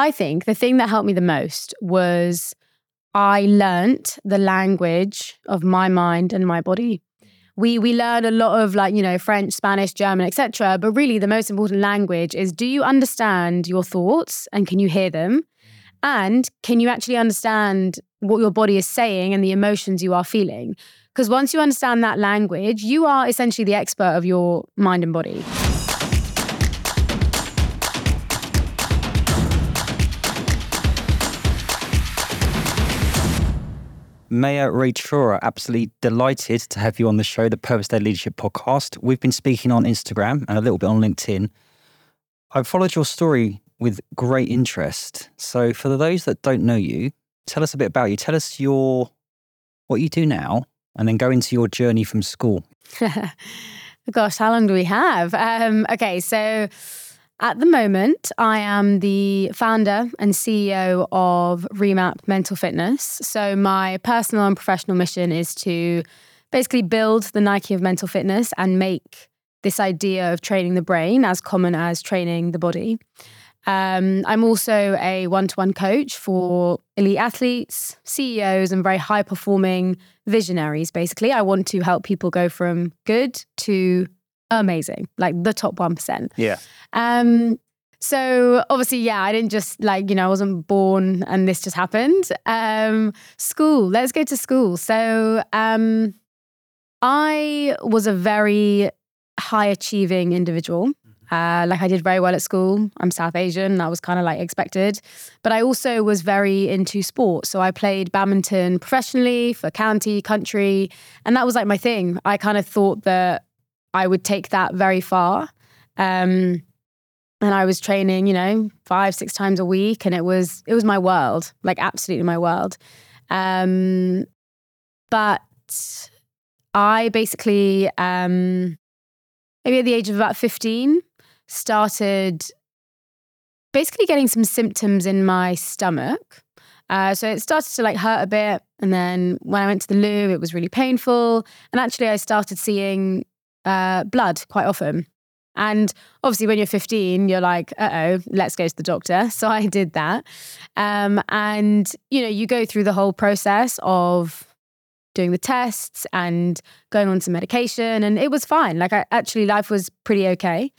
I think the thing that helped me the most was I learnt the language of my mind and my body. We we learn a lot of like, you know, French, Spanish, German, etc. But really the most important language is do you understand your thoughts and can you hear them? And can you actually understand what your body is saying and the emotions you are feeling? Because once you understand that language, you are essentially the expert of your mind and body. Maya Raichoora, absolutely delighted to have you on the show, the Purpose Led Leadership podcast. We've been speaking on Instagram and a little bit on LinkedIn. I've followed your story with great interest. So, for those that don't know you, tell us a bit about you. Tell us your what you do now, and then go into your journey from school. Gosh, how long do we have? Um, okay, so at the moment, I am the founder and CEO of Remap Mental Fitness. So, my personal and professional mission is to basically build the Nike of mental fitness and make this idea of training the brain as common as training the body. Um, I'm also a one to one coach for elite athletes, CEOs, and very high performing visionaries. Basically, I want to help people go from good to amazing, like the top 1%. Yeah. Um, so obviously, yeah, I didn't just like, you know, I wasn't born and this just happened. Um, school, let's go to school. So um, I was a very high achieving individual. Mm-hmm. Uh, like I did very well at school. I'm South Asian. That was kind of like expected. But I also was very into sports. So I played badminton professionally for county, country. And that was like my thing. I kind of thought that I would take that very far. Um, and I was training, you know, five, six times a week, and it was it was my world, like absolutely my world. Um, but I basically, um, maybe at the age of about fifteen, started basically getting some symptoms in my stomach. Uh, so it started to like hurt a bit, and then when I went to the loo, it was really painful. And actually, I started seeing uh, blood quite often. And obviously, when you're 15, you're like, uh oh, let's go to the doctor. So I did that. Um, and, you know, you go through the whole process of doing the tests and going on some medication. And it was fine. Like, I, actually, life was pretty okay.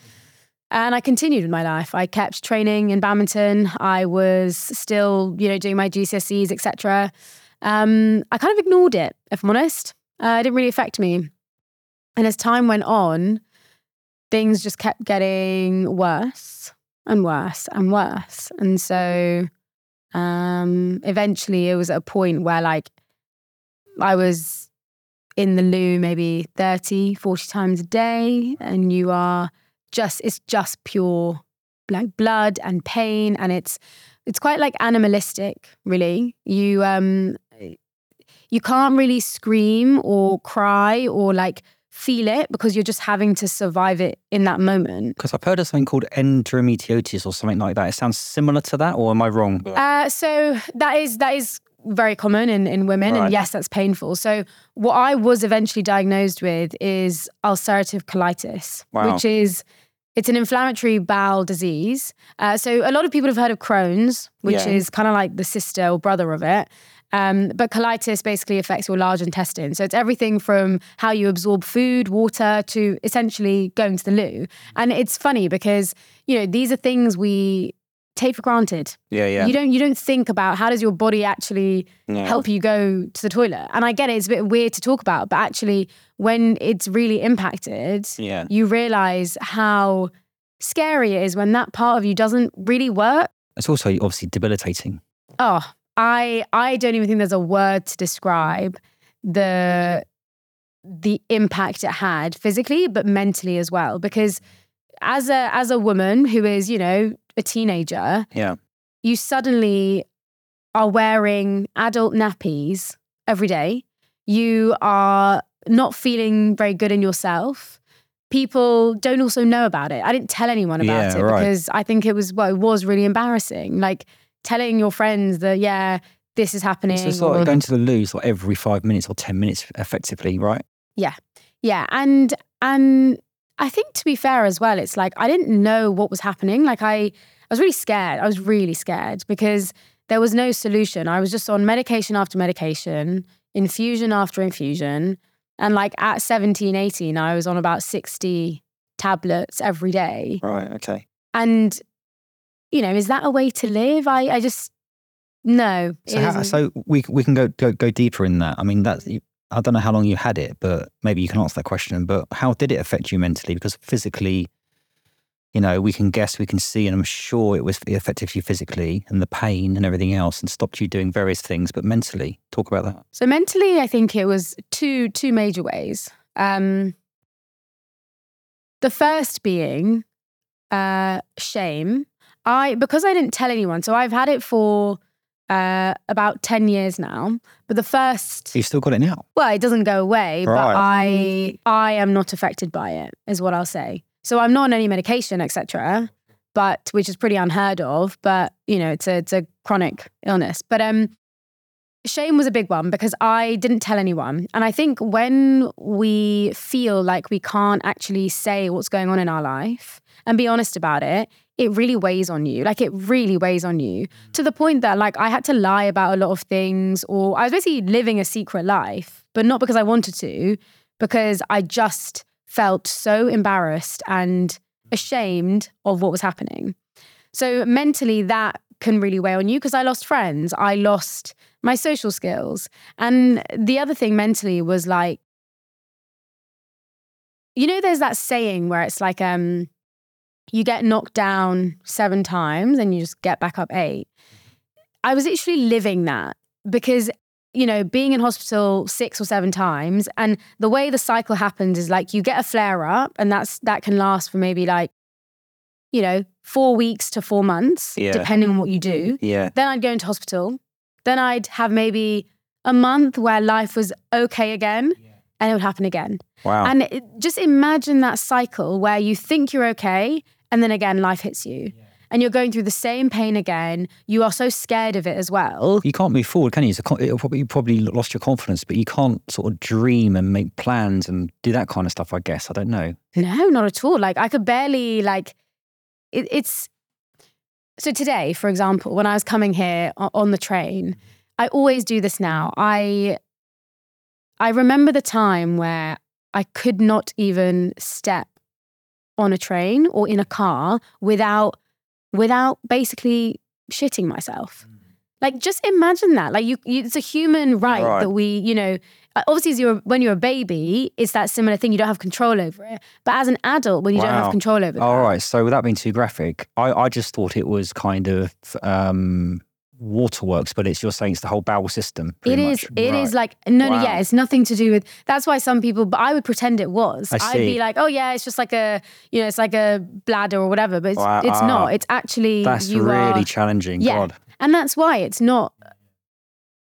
And I continued with my life. I kept training in badminton. I was still, you know, doing my GCSEs, etc. Um, I kind of ignored it, if I'm honest. Uh, it didn't really affect me. And as time went on, things just kept getting worse and worse and worse. And so um, eventually it was at a point where like I was in the loo maybe 30, 40 times a day, and you are just, it's just pure like blood and pain. And it's, it's quite like animalistic, really. You, um, you can't really scream or cry or like feel it because you're just having to survive it in that moment. Because I've heard of something called endometriosis or something like that. It sounds similar to that, or am I wrong? Uh, so that is that is very common in, in women, right. and yes, that's painful. So what I was eventually diagnosed with is ulcerative colitis, wow. which is it's an inflammatory bowel disease. Uh, so a lot of people have heard of Crohn's, which yeah. is kind of like the sister or brother of it. Um, but colitis basically affects your large intestine. So it's everything from how you absorb food, water, to essentially going to the loo. And it's funny because, you know, these are things we take for granted. Yeah, yeah. You don't you don't think about how does your body actually help you go to the toilet. And I get it, it's a bit weird to talk about, but actually when it's really impacted, yeah. you realize how scary it is when that part of you doesn't really work. It's also obviously debilitating. Oh, I I don't even think there's a word to describe the the impact it had physically but mentally as well. Because as a as a woman who is you know a teenager yeah. you suddenly are wearing adult nappies every day. You are not feeling very good in yourself. People don't also know about it. I didn't tell anyone about yeah, it right. because i think it was well it was really embarrassing. Like telling your friends that yeah, this is happening. So it's like or, going to the loo like every five minutes or ten minutes, effectively, right? Yeah, yeah, and and I think to be fair as well, it's like I didn't know what was happening. Like I was really scared. I was really scared because there was no solution. I was just on medication after medication, infusion after infusion. And like at 17, 18, I was on about 60 tablets every day. Right. Okay. And, you know, is that a way to live? I, I just, no. So, how, isn't. so we we can go, go go deeper in that. I mean, that's I don't know how long you had it, but maybe you can answer that question. But how did it affect you mentally? Because physically, you know, we can guess, we can see, and I'm sure it was it affected you physically and the pain and everything else, and stopped you doing various things. But mentally, talk about that. So mentally, I think it was two two major ways. Um, the first being uh, shame. I because I didn't tell anyone, so I've had it for uh, about ten years now. But the first, You still got it now. well, it doesn't go away, but Right. I I am not affected by it, is what I'll say. So I'm not on any medication, etc. But which is pretty unheard of. But you know, it's a it's a chronic illness. But um, shame was a big one because I didn't tell anyone. And I think when we feel like we can't actually say what's going on in our life and be honest about it, it really weighs on you. Like it really weighs on you to the point that like I had to lie about a lot of things or I was basically living a secret life, but not because I wanted to, because I just felt so embarrassed and ashamed of what was happening. So mentally that can really weigh on you because I lost friends. I lost my social skills. And the other thing mentally was like, you know, there's that saying where it's like, um, you get knocked down seven times and you just get back up eight. I was actually living that because, you know, being in hospital six or seven times and the way the cycle happens is like you get a flare up and that's that can last for maybe like, you know, four weeks to four months, Yeah. depending on what you do. Yeah. Then I'd go into hospital. Then I'd have maybe a month where life was okay again and it would happen again. Wow. And it, just imagine that cycle where you think you're okay and then again life hits you. And you're going through the same pain again. You are so scared of it as well. you can't move forward, can you? It's a con- it'll probably, you probably lost your confidence, but you can't sort of dream and make plans and do that kind of stuff. I guess I don't know. No, not at all. Like I could barely like it, it's so today, for example, when I was coming here on the train, I always do this now. I I remember the time where I could not even step on a train or in a car without without basically shitting myself. Like just imagine that. Like you, you it's a human right, Right. that we, you know, uh, obviously as you're, when you're a baby, it's that similar thing. You don't have control over it. But as an adult, when you don't have control over that, All right. So without being too graphic, I, I just thought it was kind of um, waterworks, but it's you're saying it's the whole bowel system. It is. Much. It Right. like no, no, yeah. It's nothing to do with. That's why some people. But I would pretend it was. I would be like, oh yeah, it's just like a, you know, it's like a bladder or whatever. But it's, Wow. it's not. It's actually That's really are, challenging. Yeah. God. and that's why it's not.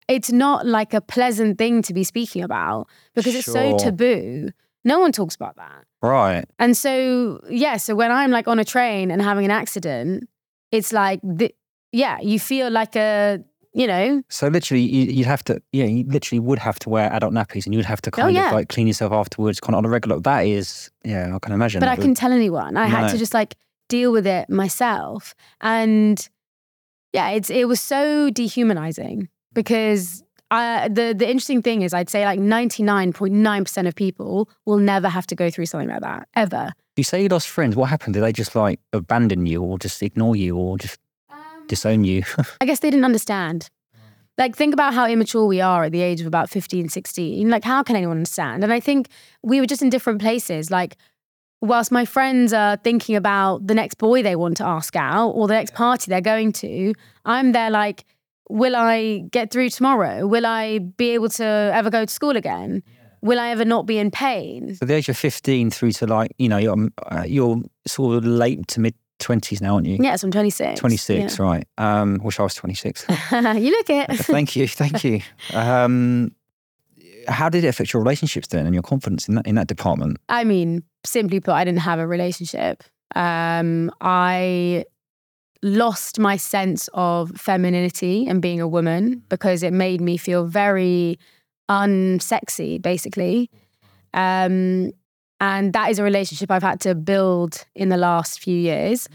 It's not like a pleasant thing to be speaking about because it's so taboo. No one talks about that. Right. And so, yeah, so when I'm like on a train and having an accident, it's like, the, yeah, you feel like a, you know, So literally, you, you'd have to, yeah, you literally would have to wear adult nappies, and you'd have to oh, kind Oh, yeah. of like clean yourself afterwards, kind of on a regular. That is, yeah, I can imagine. but I would- couldn't tell anyone. I had to just like deal with it myself. And yeah, it's it was so dehumanizing because I, the the interesting thing is I'd say like 99.9% of people will never have to go through something like that ever. You say you lost friends. What happened? Did they just like abandon you, or just ignore you, or just disown you? I guess they didn't understand. Like, think about how immature we are at the age of about 15, 16. Like, how can anyone understand? And I think we were just in different places. Like, whilst my friends are thinking about the next boy they want to ask out or the next party they're going to, I'm there like, will I get through tomorrow? Will I be able to ever go to school again? Will I ever not be in pain? So the age of fifteen through to like, you know, you're, um, uh, you're sort of late to mid twenties now, aren't you? Yeah, so I'm 26. Twenty six, right? Um, wish I was twenty six. You look it. thank you, thank you. Um, how did it affect your relationships then, and your confidence in that in that department? I mean, simply put, I didn't have a relationship. Um, I lost my sense of femininity and being a woman because it made me feel very unsexy, basically. Um, and that is a relationship I've had to build in the last few years.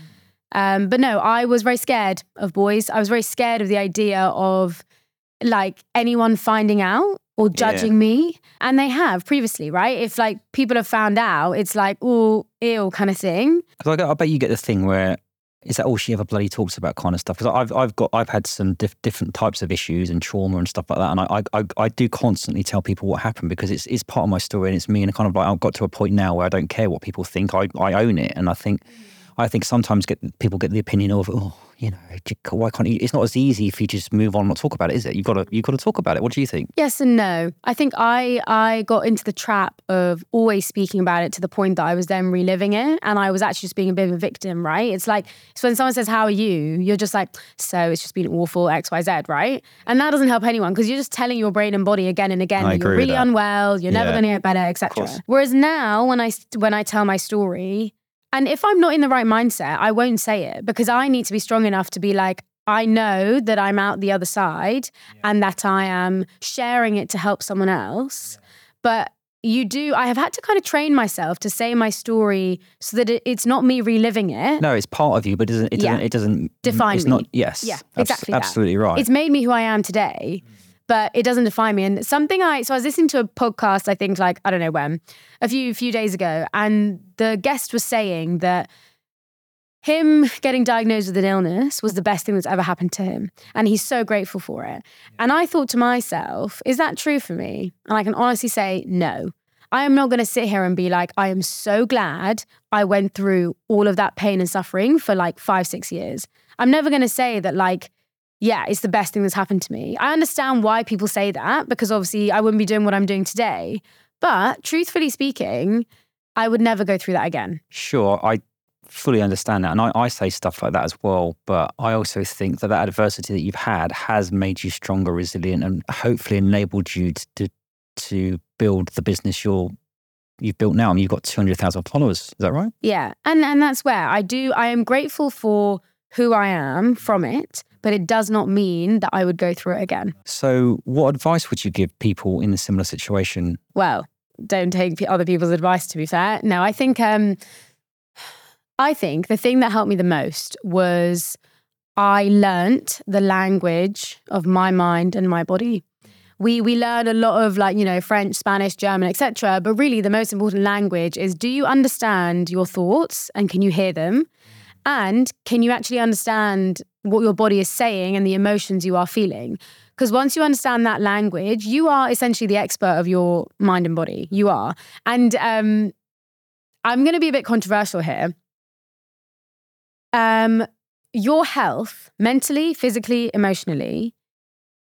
Um, but no, I was very scared of boys. I was very scared of the idea of like anyone finding out or judging yeah. me. And they have previously, right? If like people have found out, it's like, oh, ew kind of thing. Because I, I bet you get the thing where is that all she ever bloody talks about kind of stuff? Because I've I've got I've had some diff- different types of issues and trauma and stuff like that, and I, I I do constantly tell people what happened because it's it's part of my story and it's me and kind of like I've got to a point now where I don't care what people think. I I own it, and I think mm. I think sometimes get people get the opinion of oh you know, why can't you? It's not as easy if you just move on and not talk about it, is it? You've got to, you've got to talk about it. What do you think? Yes and no. I think I, I got into the trap of always speaking about it to the point that I was then reliving it. And I was actually just being a bit of a victim, right? It's like, so when someone says, How are you? You're just like, So it's just been awful, X, Y, Z, right? And that doesn't help anyone because you're just telling your brain and body again and again that you're really unwell, you're yeah. never going to get better, etc. Whereas now, when I, when I tell my story, and if I'm not in the right mindset, I won't say it because I need to be strong enough to be like, I know that I'm out the other side yeah. and that I am sharing it to help someone else. Yeah. But you do, I have had to kind of train myself to say my story so that it, it's not me reliving it. No, it's part of you, but it doesn't, it doesn't, yeah. it doesn't define it's me. Not, yes. Yeah, exactly. absolutely right. It's made me who I am today. Mm but it doesn't define me. And something I so I was listening to a podcast, I think like, I don't know when, a few few days ago, and the guest was saying that him getting diagnosed with an illness was the best thing that's ever happened to him. And he's so grateful for it. And I thought to myself, is that true for me? And I can honestly say, no. I am not going to sit here and be like, I am so glad I went through all of that pain and suffering for like five, six years. I'm never going to say that, like, yeah, it's the best thing that's happened to me. I understand why people say that because obviously I wouldn't be doing what I'm doing today. But truthfully speaking, I would never go through that again. Sure, I fully understand that. And I, I say stuff like that as well. But I also think that that adversity that you've had has made you stronger, resilient, and hopefully enabled you to, to build the business you're you've built now. I mean, you've got 200,000 followers. Is that right? Yeah. And, and that's where I do, I am grateful for who I am from it but it does not mean that I would go through it again. So, what advice would you give people in a similar situation? Well, don't take other people's advice, to be fair. No, I think, um, I think the thing that helped me the most was I learnt the language of my mind and my body. We we learn a lot of like you know French, Spanish, German, etc. But really, the most important language is: do you understand your thoughts and can you hear them? And can you actually understand what your body is saying and the emotions you are feeling? Because once you understand that language, you are essentially the expert of your mind and body. You are. And um, I'm going to be a bit controversial here. Um, your health, mentally, physically, emotionally,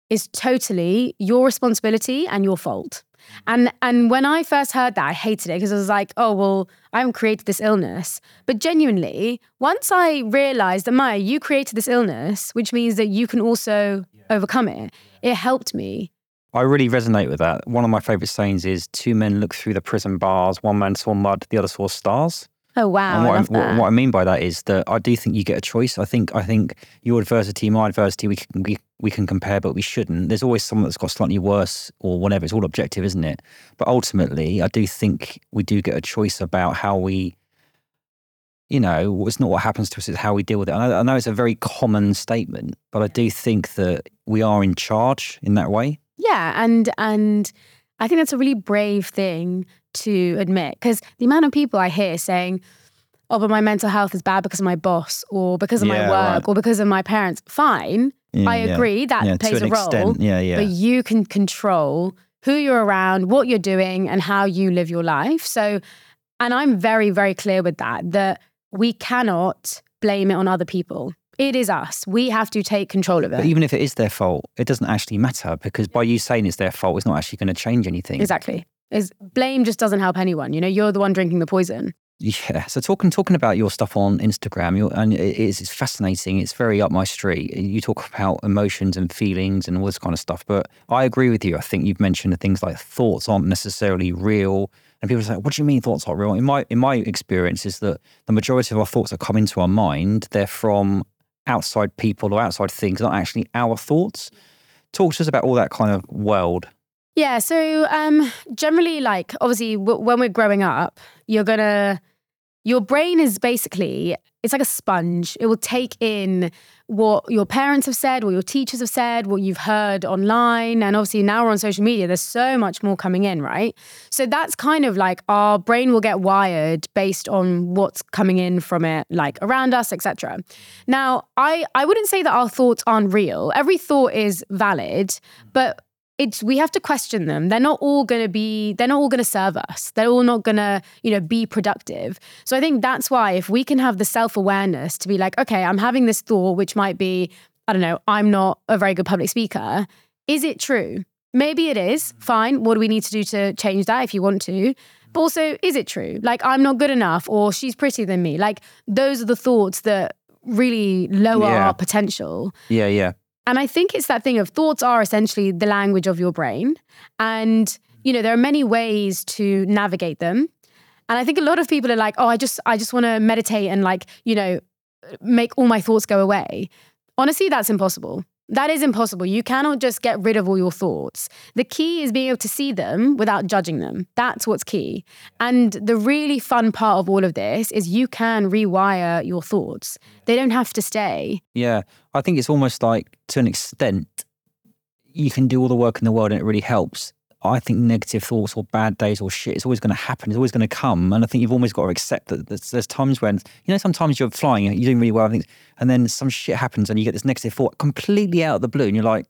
is totally your responsibility and your fault. Mm. And and when I first heard that, I hated it because I was like, oh well, I haven't created this illness. But genuinely, once I realized that Maya, you created this illness, which means that you can also yeah. overcome it, it helped me. I really resonate with that. One of my favorite sayings is two men look through the prison bars, one man saw mud, the other saw stars. Oh wow! And what, I, what, what, I mean by that is that I do think you get a choice. I think I think your adversity, my adversity, we can we, we can compare, but we shouldn't. There's always someone that's got slightly worse or whatever. It's all objective, isn't it? But ultimately, I do think we do get a choice about how we. You know, it's not what happens to us; it's how we deal with it. I know, I know it's a very common statement, but I do think that we are in charge in that way. Yeah, and and I think that's a really brave thing to admit because the amount of people I hear saying, oh, but my mental health is bad because of my boss or because of yeah, my work right. or because of my parents. Fine. Yeah, I agree yeah. that plays a role. Yeah, yeah. But you can control who you're around, what you're doing, and how you live your life. So, and I'm very, very clear with that, that we cannot blame it on other people. It is us. We have to take control of it. But even if it is their fault, it doesn't actually matter because by you saying it's their fault, it's not actually going to change anything. Exactly is blame just doesn't help anyone. You know, you're the one drinking the poison. Yeah. So talking talking about your stuff on Instagram, and it's, it's fascinating. It's very up my street. You talk about emotions and feelings and all this kind of stuff. But I agree with you. I think you've mentioned things like thoughts aren't necessarily real. And people say, "What do you mean thoughts aren't real?" In my in my experience, is that the majority of our thoughts that come into our mind, they're from outside people or outside things, not actually our thoughts. Talk to us about all that kind of world. Yeah. So um, generally, like obviously, w- when we're growing up, you're gonna your brain is basically it's like a sponge. It will take in what your parents have said, what your teachers have said, what you've heard online. And obviously now we're on social media, there's so much more coming in, right? So that's kind of like our brain will get wired based on what's coming in from it, like around us, etc. Now, I, I wouldn't say that our thoughts aren't real. Every thought is valid, but it's we have to question them. They're not all going to be they're not all going to serve us. They're all not going to you know be productive. So i think that's why if we can have the self-awareness to be like okay i'm having this thought which might be i don't know i'm not a very good public speaker. Is it true? Maybe it is. Fine. What do we need to do to change that if you want to? But also is it true? Like i'm not good enough or she's prettier than me. Like those are the thoughts that really lower Yeah. our potential. Yeah, yeah. And I think it's that thing of thoughts are essentially the language of your brain. And, you know, there are many ways to navigate them. And I think a lot of people are like, oh, I just I just want to meditate and like, you know, make all my thoughts go away. Honestly, that's impossible. That is impossible. You cannot just get rid of all your thoughts. The key is being able to see them without judging them. That's what's key. And the really fun part of all of this is you can rewire your thoughts. They don't have to stay. Yeah, I think it's almost like to an extent, you can do all the work in the world and it really helps. I think negative thoughts or bad days or shit is always going to happen. It's always going to come, and I think you've almost got to accept that. There's, there's times when you know sometimes you're flying, you're doing really well, and then some shit happens and you get this negative thought completely out of the blue, and you're like,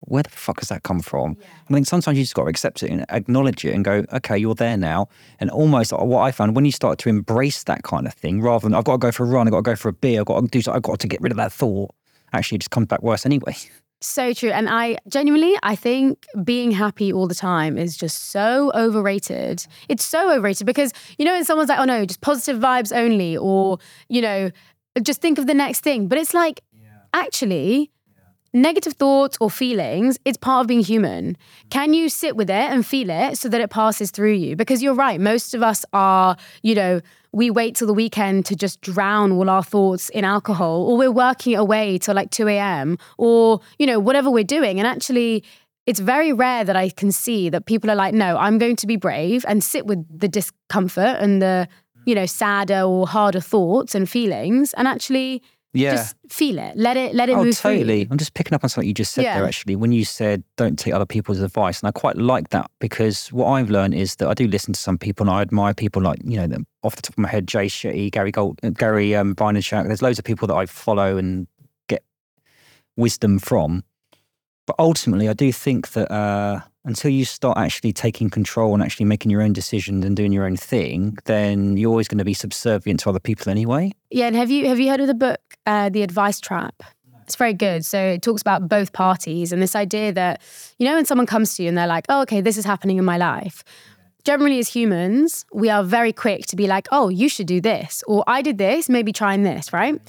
where the fuck has that come from? I think sometimes you just got to accept it and acknowledge it and go, okay, you're there now. And almost what I found when you start to embrace that kind of thing, rather than I've got to go for a run, I've got to go for a beer, I've got to do, something, I've got to get rid of that thought. Actually, it just comes back worse anyway. So true. And I genuinely, I think being happy all the time is just so overrated. It's so overrated because, you know, when someone's like, oh no, just positive vibes only, or, you know, just think of the next thing. But it's like, actually, negative thoughts or feelings, it's part of being human. Mm-hmm. Can you sit with it and feel it so that it passes through you? Because you're right, most of us are, you know, we wait till the weekend to just drown all our thoughts in alcohol, or we're working away till like 2 a.m., or, you know, whatever we're doing. And actually, it's very rare that I can see that people are like, no, I'm going to be brave and sit with the discomfort and the, you know, sadder or harder thoughts and feelings and actually Yeah. just feel it. Let it let it oh, move through totally. I'm just picking up on something you just said there, actually, when you said don't take other people's advice. And I quite like that because what I've learned is that I do listen to some people and I admire people like, you know, them- off the top of my head, Jay Shetty, Gary Gold, uh, Gary um, Vaynerchuk. There's loads of people that I follow and get wisdom from. But ultimately, I do think that uh, until you start actually taking control and actually making your own decisions and doing your own thing, then you're always going to be subservient to other people anyway. Yeah, and have you have you heard of the book uh, The Advice Trap? It's very good. So it talks about both parties and this idea that you know when someone comes to you and they're like, "Oh, okay, this is happening in my life." Generally, as humans, we are very quick to be like, "Oh, you should do this," or "I did this, maybe trying this." Right?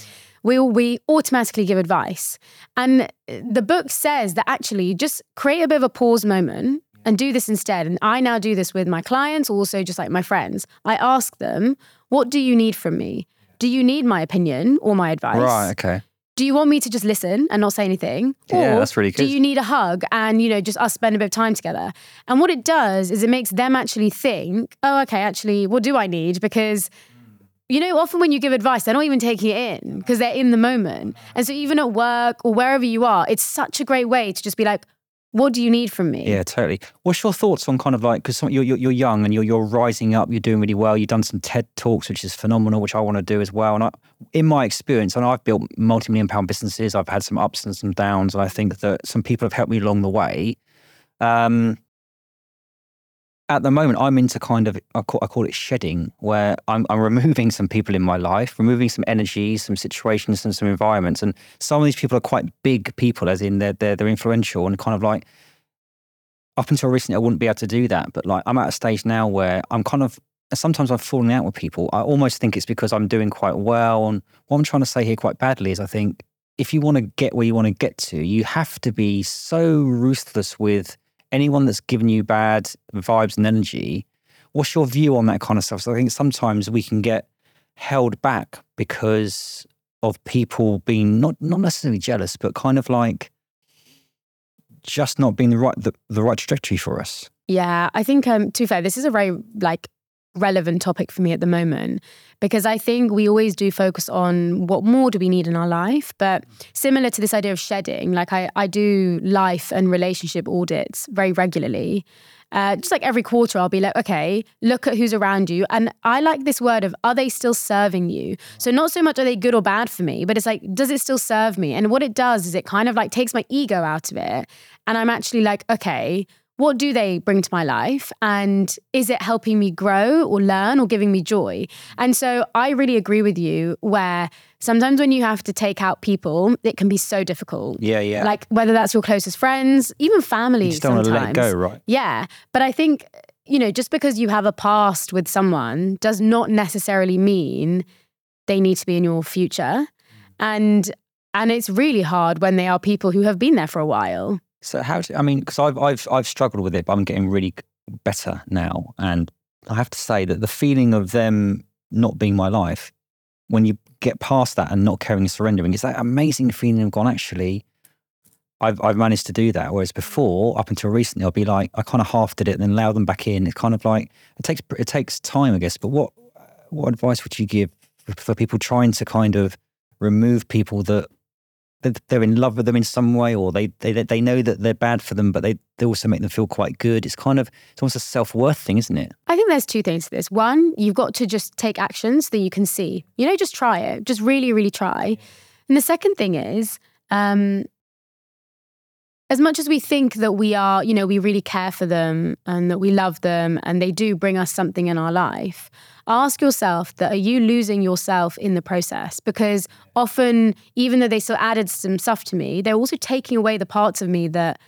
We we automatically give advice, and the book says that actually just create a bit of a pause moment and do this instead. And I now do this with my clients, also just like my friends. I ask them, "What do you need from me?" Do you need my opinion or my advice? Right. Okay. Do you want me to just listen and not say anything? Yeah, or that's really good. Do you need a hug and, you know, just us spend a bit of time together? And what it does is it makes them actually think, oh, okay, actually, what do I need? Because, you know, often when you give advice, they're not even taking it in because they're in the moment. And so even at work or wherever you are, it's such a great way to just be like, what do you need from me? Yeah, totally. What's your thoughts on kind of like because you're, you're you're young and you're you're rising up, you're doing really well. You've done some TED talks, which is phenomenal, which I want to do as well. And I, in my experience, and I've built multi-million pound businesses. I've had some ups and some downs, and I think that some people have helped me along the way. Um, at the moment, I'm into kind of I call, I call it shedding, where I'm, I'm removing some people in my life, removing some energies, some situations, and some environments. And some of these people are quite big people, as in they're they're, they're influential and kind of like up until recently, I wouldn't be able to do that. But like, I'm at a stage now where I'm kind of sometimes I've fallen out with people. I almost think it's because I'm doing quite well. And what I'm trying to say here quite badly is I think if you want to get where you want to get to, you have to be so ruthless with anyone that's given you bad vibes and energy. What's your view on that kind of stuff? So I think sometimes we can get held back because of people being not not necessarily jealous, but kind of like just not being the right the, the right trajectory for us. Yeah, I think um to fair, this is a very like relevant topic for me at the moment because I think we always do focus on what more do we need in our life. But similar to this idea of shedding, like I, I do life and relationship audits very regularly. Uh, just like every quarter, I'll be like, okay, look at who's around you. And I like this word of, are they still serving you? So, not so much are they good or bad for me, but it's like, does it still serve me? And what it does is it kind of like takes my ego out of it. And I'm actually like, okay, what do they bring to my life? And is it helping me grow or learn or giving me joy? And so i really agree with you where sometimes when you have to take out people it can be so difficult. Yeah yeah. Like whether that's your closest friends even family you just don't sometimes. want to let it go right? Yeah. But i think you know just because you have a past with someone does not necessarily mean they need to be in your future. And and it's really hard when they are people who have been there for a while so how? Do, I mean, because I've I've I've struggled with it, but I'm getting really better now, and I have to say that the feeling of them not being my life, when you get past that and not caring and surrendering, is that amazing feeling of gone. Actually, I've I've managed to do that. Whereas before, up until recently, I'd be like, I kind of half did it, and then allow them back in. It's kind of like it takes it takes time, I guess. But what what advice would you give for people trying to kind of remove people that they're in love with them in some way, or they they they know that they're bad for them, but they they also make them feel quite good. It's kind of it's almost a self worth thing, isn't it? I think there's two things to this. One, you've got to just take actions that you can see. You know, just try it. Just really, really try. And the second thing is, um, as much as we think that we are, you know, we really care for them and that we love them and they do bring us something in our life, ask yourself that are you losing yourself in the process? Because often, even though they still added some stuff to me, they're also taking away the parts of me that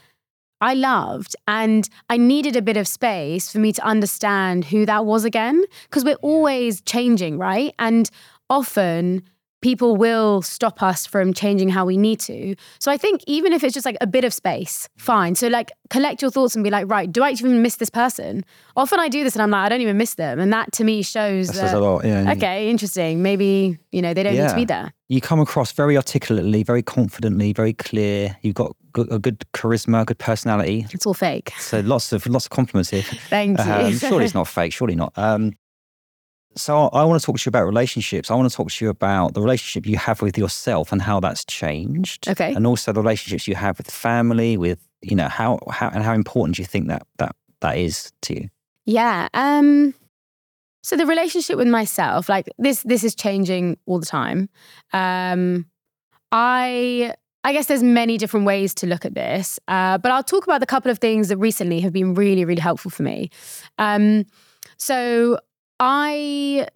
I loved. And I needed a bit of space for me to understand who that was again. Because we're always changing, right? And often, people will stop us from changing how we need to. So I think even if it's just like a bit of space, fine. So like collect your thoughts and be like, right, do I even miss this person? Often I do this and I'm like, I don't even miss them. And that to me shows that, that a lot. Yeah. okay, interesting. Maybe, you know, they don't yeah. need to be there. You come across very articulately, very confidently, very clear. You've got a good charisma, good personality. It's all fake. So lots of lots of compliments here. Thank you. Um, surely it's not fake. Surely not. Um, so I want to talk to you about relationships. I want to talk to you about the relationship you have with yourself and how that's changed. Okay. And also the relationships you have with family, with you know how how and how important do you think that that that is to you? Yeah. Um. So the relationship with myself, like this, this is changing all the time. Um. I I guess there's many different ways to look at this, uh, but I'll talk about the couple of things that recently have been really, really helpful for me. Um, so I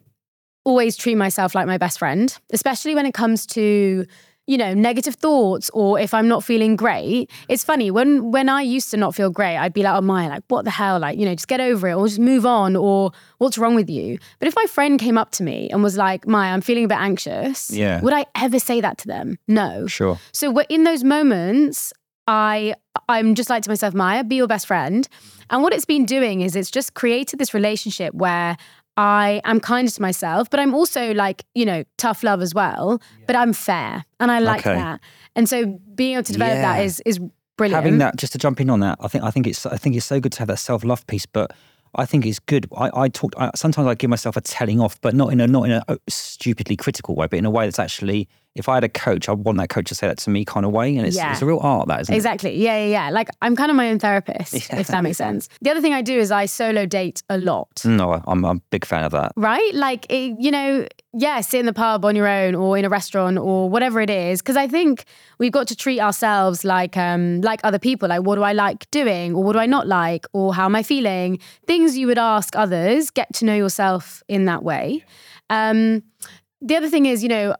always treat myself like my best friend, especially when it comes to you know negative thoughts or if i'm not feeling great. It's funny when when i used to not feel great i'd be like oh my like what the hell? Like you know just get over it or just move on or what's wrong with you? But if my friend came up to me and was like my i'm feeling a bit anxious yeah. would i ever say that to them? No. Sure. So in those moments i i'm just like to myself maya be your best friend. And what it's been doing is it's just created this relationship where I am kind to myself, but I'm also like, you know, tough love as well. Yeah. But I'm fair and I like okay. that. And so being able to develop yeah. that is is brilliant. Having that, just to jump in on that, I think I think it's I think it's so good to have that self love piece. But I think it's good. I, I talk. I, sometimes I give myself a telling off, but not in a not in a oh, stupidly critical way, but in a way that's actually. If I had a coach, I would want that coach to say that to me kind of way, and it's, yeah. it's a real art. That isn't exactly. It? Yeah, yeah, yeah. Like I'm kind of my own therapist, yeah. if that makes sense. The other thing I do is I solo date a lot. No, I'm, I'm a big fan of that. Right? Like it, you know, yeah, sit in the pub on your own or in a restaurant or whatever it is. Because I think we've got to treat ourselves like um like other people. Like, what do I like doing, or what do I not like, or how am I feeling? Things you would ask others. Get to know yourself in that way. Um, the other thing is, you know,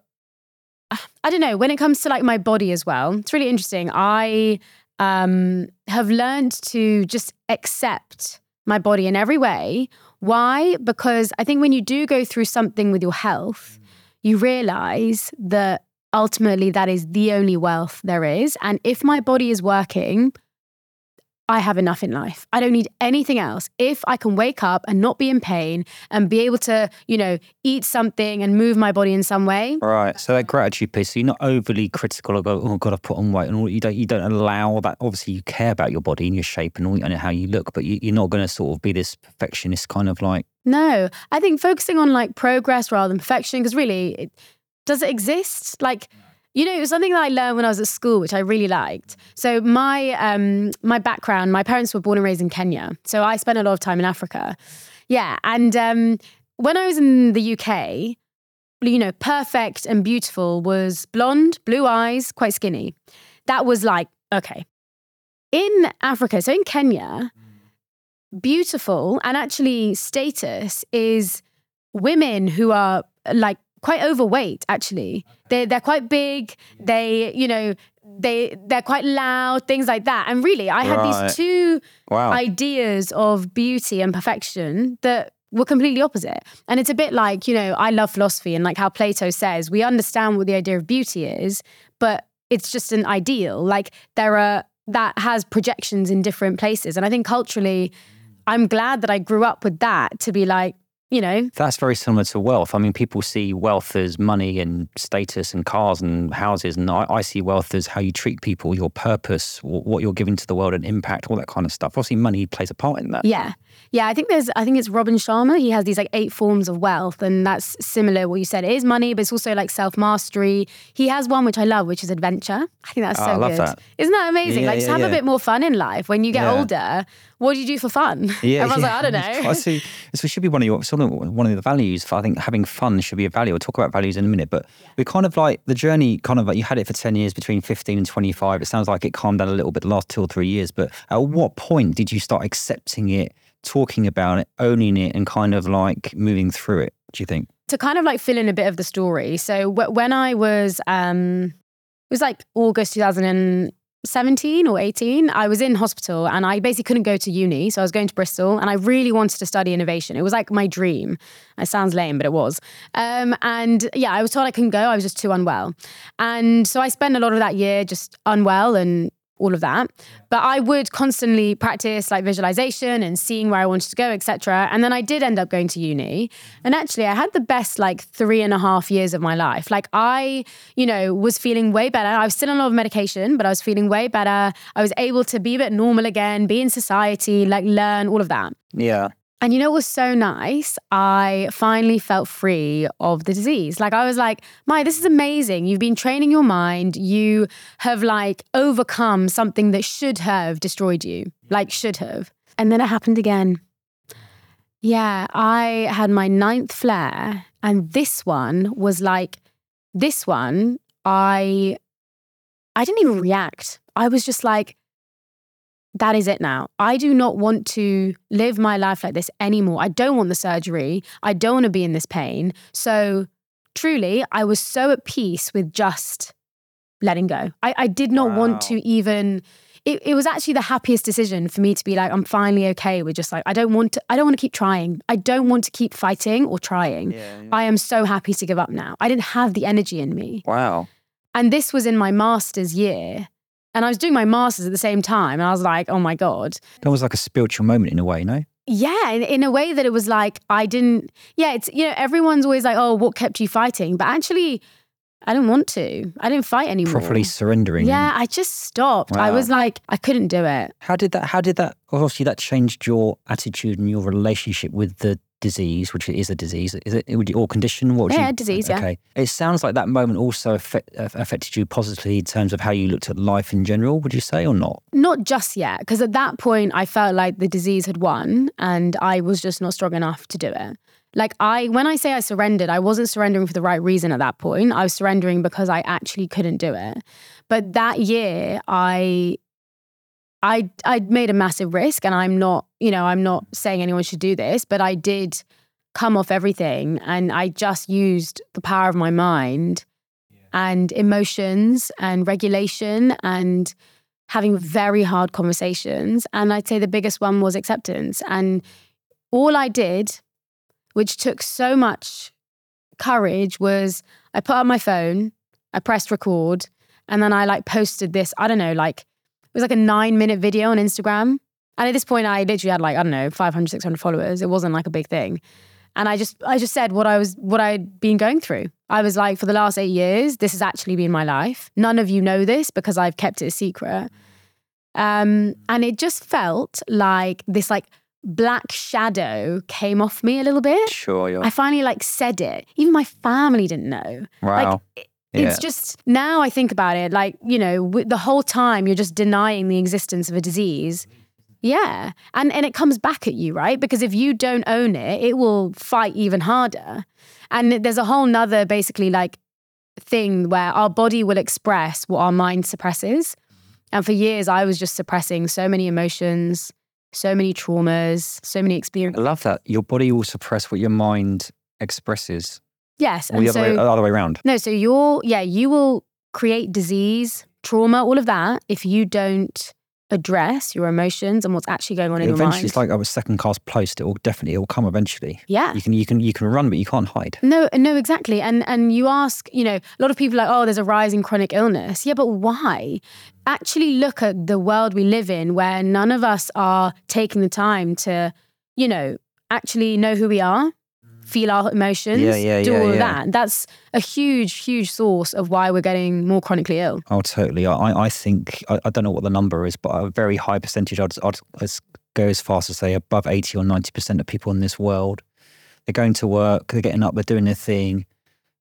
I don't know. When it comes to like my body as well, it's really interesting. I um have learned to just accept my body in every way why? Because I think when you do go through something with your health, you realize that ultimately that is the only wealth there is. And if my body is working, I have enough in life. I don't need anything else. If I can wake up and not be in pain and be able to, you know, eat something and move my body in some way. Right. So that gratitude piece, so you're not overly critical of, oh God, I've put on weight, and all, you don't you don't allow that. Obviously, you care about your body and your shape and, all, and how you look, but you, you're not going to sort of be this perfectionist kind of like. No, I think focusing on like progress rather than perfection, because really, it, does it exist? Like. You know, it was something that I learned when I was at school, which I really liked. So my um, my background, my parents were born and raised in Kenya, so I spent a lot of time in Africa. Yeah, and um, when I was in the UK, you know, perfect and beautiful was blonde, blue eyes, quite skinny. That was like okay. In Africa, so in Kenya, beautiful and actually status is women who are like quite overweight actually. They they're quite big. They you know they they're quite loud things like that. And really i had Right. these two Wow. ideas of beauty and perfection that were completely opposite. And it's a bit like you know i love philosophy and like how plato says we understand what the idea of beauty is but it's just an ideal. Like there are that has projections in different places. And i think culturally i'm glad that i grew up with that to be like you know That's very similar to wealth. I mean, people see wealth as money and status and cars and houses, and I, I see wealth as how you treat people, your purpose, what you're giving to the world, and impact, all that kind of stuff. Obviously, money plays a part in that. Yeah. Yeah, I think there's I think it's Robin Sharma. He has these like eight forms of wealth and that's similar what you said. It is money, but it's also like self-mastery. He has one which I love, which is adventure. I think that's Oh, so I love good. that. Isn't that amazing? Yeah, like just yeah, have a bit more fun in life. When you get Yeah. older, what do you do for fun? Yeah, Everyone's yeah. like, I don't know. I see. So it should be one of your sort of one of the values. For, I think having fun should be a value. We'll talk about values in a minute, but we kind of like the journey. Kind of like you had it for ten years, between fifteen and twenty five. It sounds like it calmed down a little bit the last two or three years. But at what point did you start accepting it, talking about it, owning it, and kind of like moving through it? Do you think? to kind of like fill in a bit of the story. So wh- when I was, um, it was like August 2017 or 18, I was in hospital and I basically couldn't go to uni. So I was going to Bristol and I really wanted to study innovation. It was like my dream. It sounds lame, but it was. Um, and yeah, I was told I couldn't go. I was just too unwell. And so I spent a lot of that year just unwell and all of that. But I would constantly practice like visualization and seeing where I wanted to go, etc. And then I did end up going to uni. Mm-hmm. And actually, I had the best like three and a half years of my life. Like I, you know, was feeling way better. I was still on a lot of medication, but I was feeling way better. I was able to be a bit normal again, be in society, like learn all of that. Yeah. And you know what was so nice? I finally felt free of the disease. Like I was like, "My, this is amazing. You've been training your mind. You have like overcome something that should have destroyed you. Like should have. And then it happened again. Yeah, I had my ninth flare. And this one was like, this one, I I didn't even react. I was just like, that is it now. I do not want to live my life like this anymore. I don't want the surgery. I don't want to be in this pain. So, truly, I was so at peace with just letting go. I, I did not Wow. want to even. It, it was actually the happiest decision for me to be like, I'm finally okay with just like, I don't want to, I don't want to keep trying. I don't want to keep fighting or trying. Yeah. I am so happy to give up now. I didn't have the energy in me. Wow. And this was in my master's year. And I was doing my master's at the same time. And I was like, oh my God. That was like a spiritual moment in a way, no? Yeah, in, in a way that it was like, I didn't, yeah, it's, you know, everyone's always like, oh, what kept you fighting? But actually, I didn't want to. I didn't fight anymore. Properly surrendering. Yeah, I just stopped. I was like, I couldn't do it. How did that? How did that? Obviously, that changed your attitude and your relationship with the disease, which is a disease. Is it would you, or condition? What Yeah, you, disease, yeah. Okay. It sounds like that moment also affect, uh, affected you positively in terms of how you looked at life in general. Would you say or not? Not just yet, because at that point, I felt like the disease had won and I was just not strong enough to do it. Like I, when I say I surrendered, I wasn't surrendering for the right reason at that point. I was surrendering because I actually couldn't do it. But that year, I, I, I made a massive risk, and I'm not, you know, I'm not saying anyone should do this, but I did come off everything, and I just used the power of my mind and emotions and regulation and having very hard conversations. And I'd say the biggest one was acceptance. And all I did, which took so much courage, was I put up my phone, I pressed record, and then I like posted this, I don't know, like was like a nine minute video on Instagram. And at this point, I literally had like, I don't know, 500, 600 followers. It wasn't like a big thing. And I just, I just said what I was, what I'd been going through. I was like, for the last eight years, this has actually been my life. None of you know this because I've kept it a secret. Um, and it just felt like this like black shadow came off me a little bit. Sure, yeah. I finally like said it. Even my family didn't know. wow. Like, yeah. it's just now I think about it, like, you know, w- the whole time you're just denying the existence of a disease. Yeah. And and it comes back at you, right? Because if you don't own it, it will fight even harder. And there's a whole nother basically like thing where our body will express what our mind suppresses. And for years I was just suppressing so many emotions, so many traumas, so many experiences. I love that. Your body will suppress what your mind expresses. Yes. Or And the other, so way, other way around. No, so you're, yeah, you will create disease, trauma, all of that if you don't address your emotions and what's actually going on in your Eventually, mind. it's like I was second class post. It will definitely, it will come eventually. yeah. You can, you can, you can run, but you can't hide. No, no, exactly. And and you ask, you know, a lot of people are like, oh, there's a rise in chronic illness. Yeah, but why? Actually look at the world we live in where none of us are taking the time to, you know, actually know who we are, feel our emotions, Yeah, yeah, do yeah, all of that. That's a huge, huge source of why we're getting more chronically ill. Oh, totally. I, I think, I, I don't know what the number is, but a very high percentage, I'd, I'd, I'd go as far as to say above 80 or 90% of people in this world, they're going to work, they're getting up, they're doing their thing,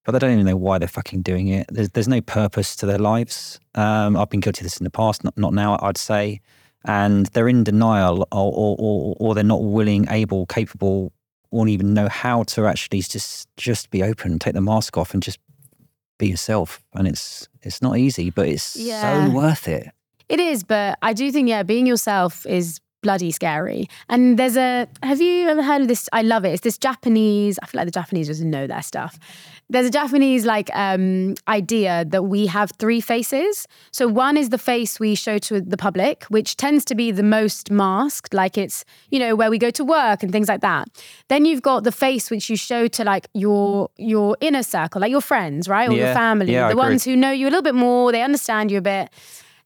but they don't even know why they're fucking doing it. There's, there's no purpose to their lives. Um, I've been guilty of this in the past, not, not now, I'd say. And they're in denial or, or, or, or they're not willing, able, capable, won't even know how to actually just just be open, take the mask off and just be yourself. And it's it's not easy, but it's Yeah. so worth it. It is, but I do think, yeah, being yourself is bloody scary. And there's a, have you ever heard of this? I love it. It's this Japanese, I feel like the Japanese just know their stuff. There's a Japanese like um, idea that we have three faces. So one is the face we show to the public, which tends to be the most masked, like it's, you know, where we go to work and things like that. Then you've got the face which you show to like your your inner circle, like your friends, right? Or your family, Yeah, I the agree. ones who know you a little bit more, they understand you a bit.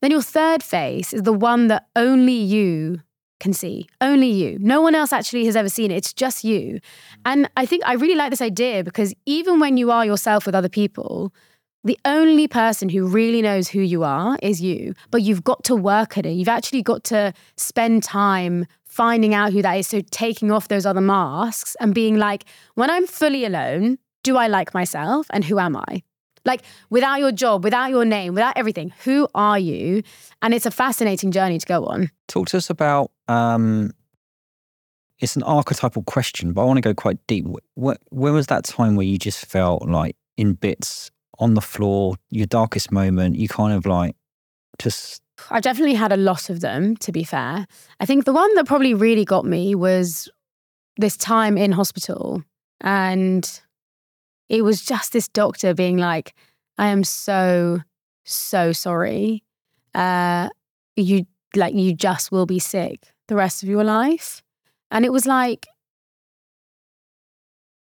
Then your third face is the one that only you can see, only you. No one else actually has ever seen it. It's just you. And I think I really like this idea because even when you are yourself with other people, the only person who really knows who you are is you. But you've got to work at it. You've actually got to spend time finding out who that is. So taking off those other masks and being like, when I'm fully alone, do I like myself and who am I? Like without your job, without your name, without everything, who are you? And it's a fascinating journey to go on. Talk to us about um it's an archetypal question, but I want to go quite deep. Wh- When was that time where you just felt like in bits on the floor, your darkest moment, you kind of like just I've definitely had a lot of them, to be fair. I think the one that probably really got me was this time in hospital. And it was just this doctor being like, I am so, so sorry. Uh, you like you just will be sick the rest of your life. And it was like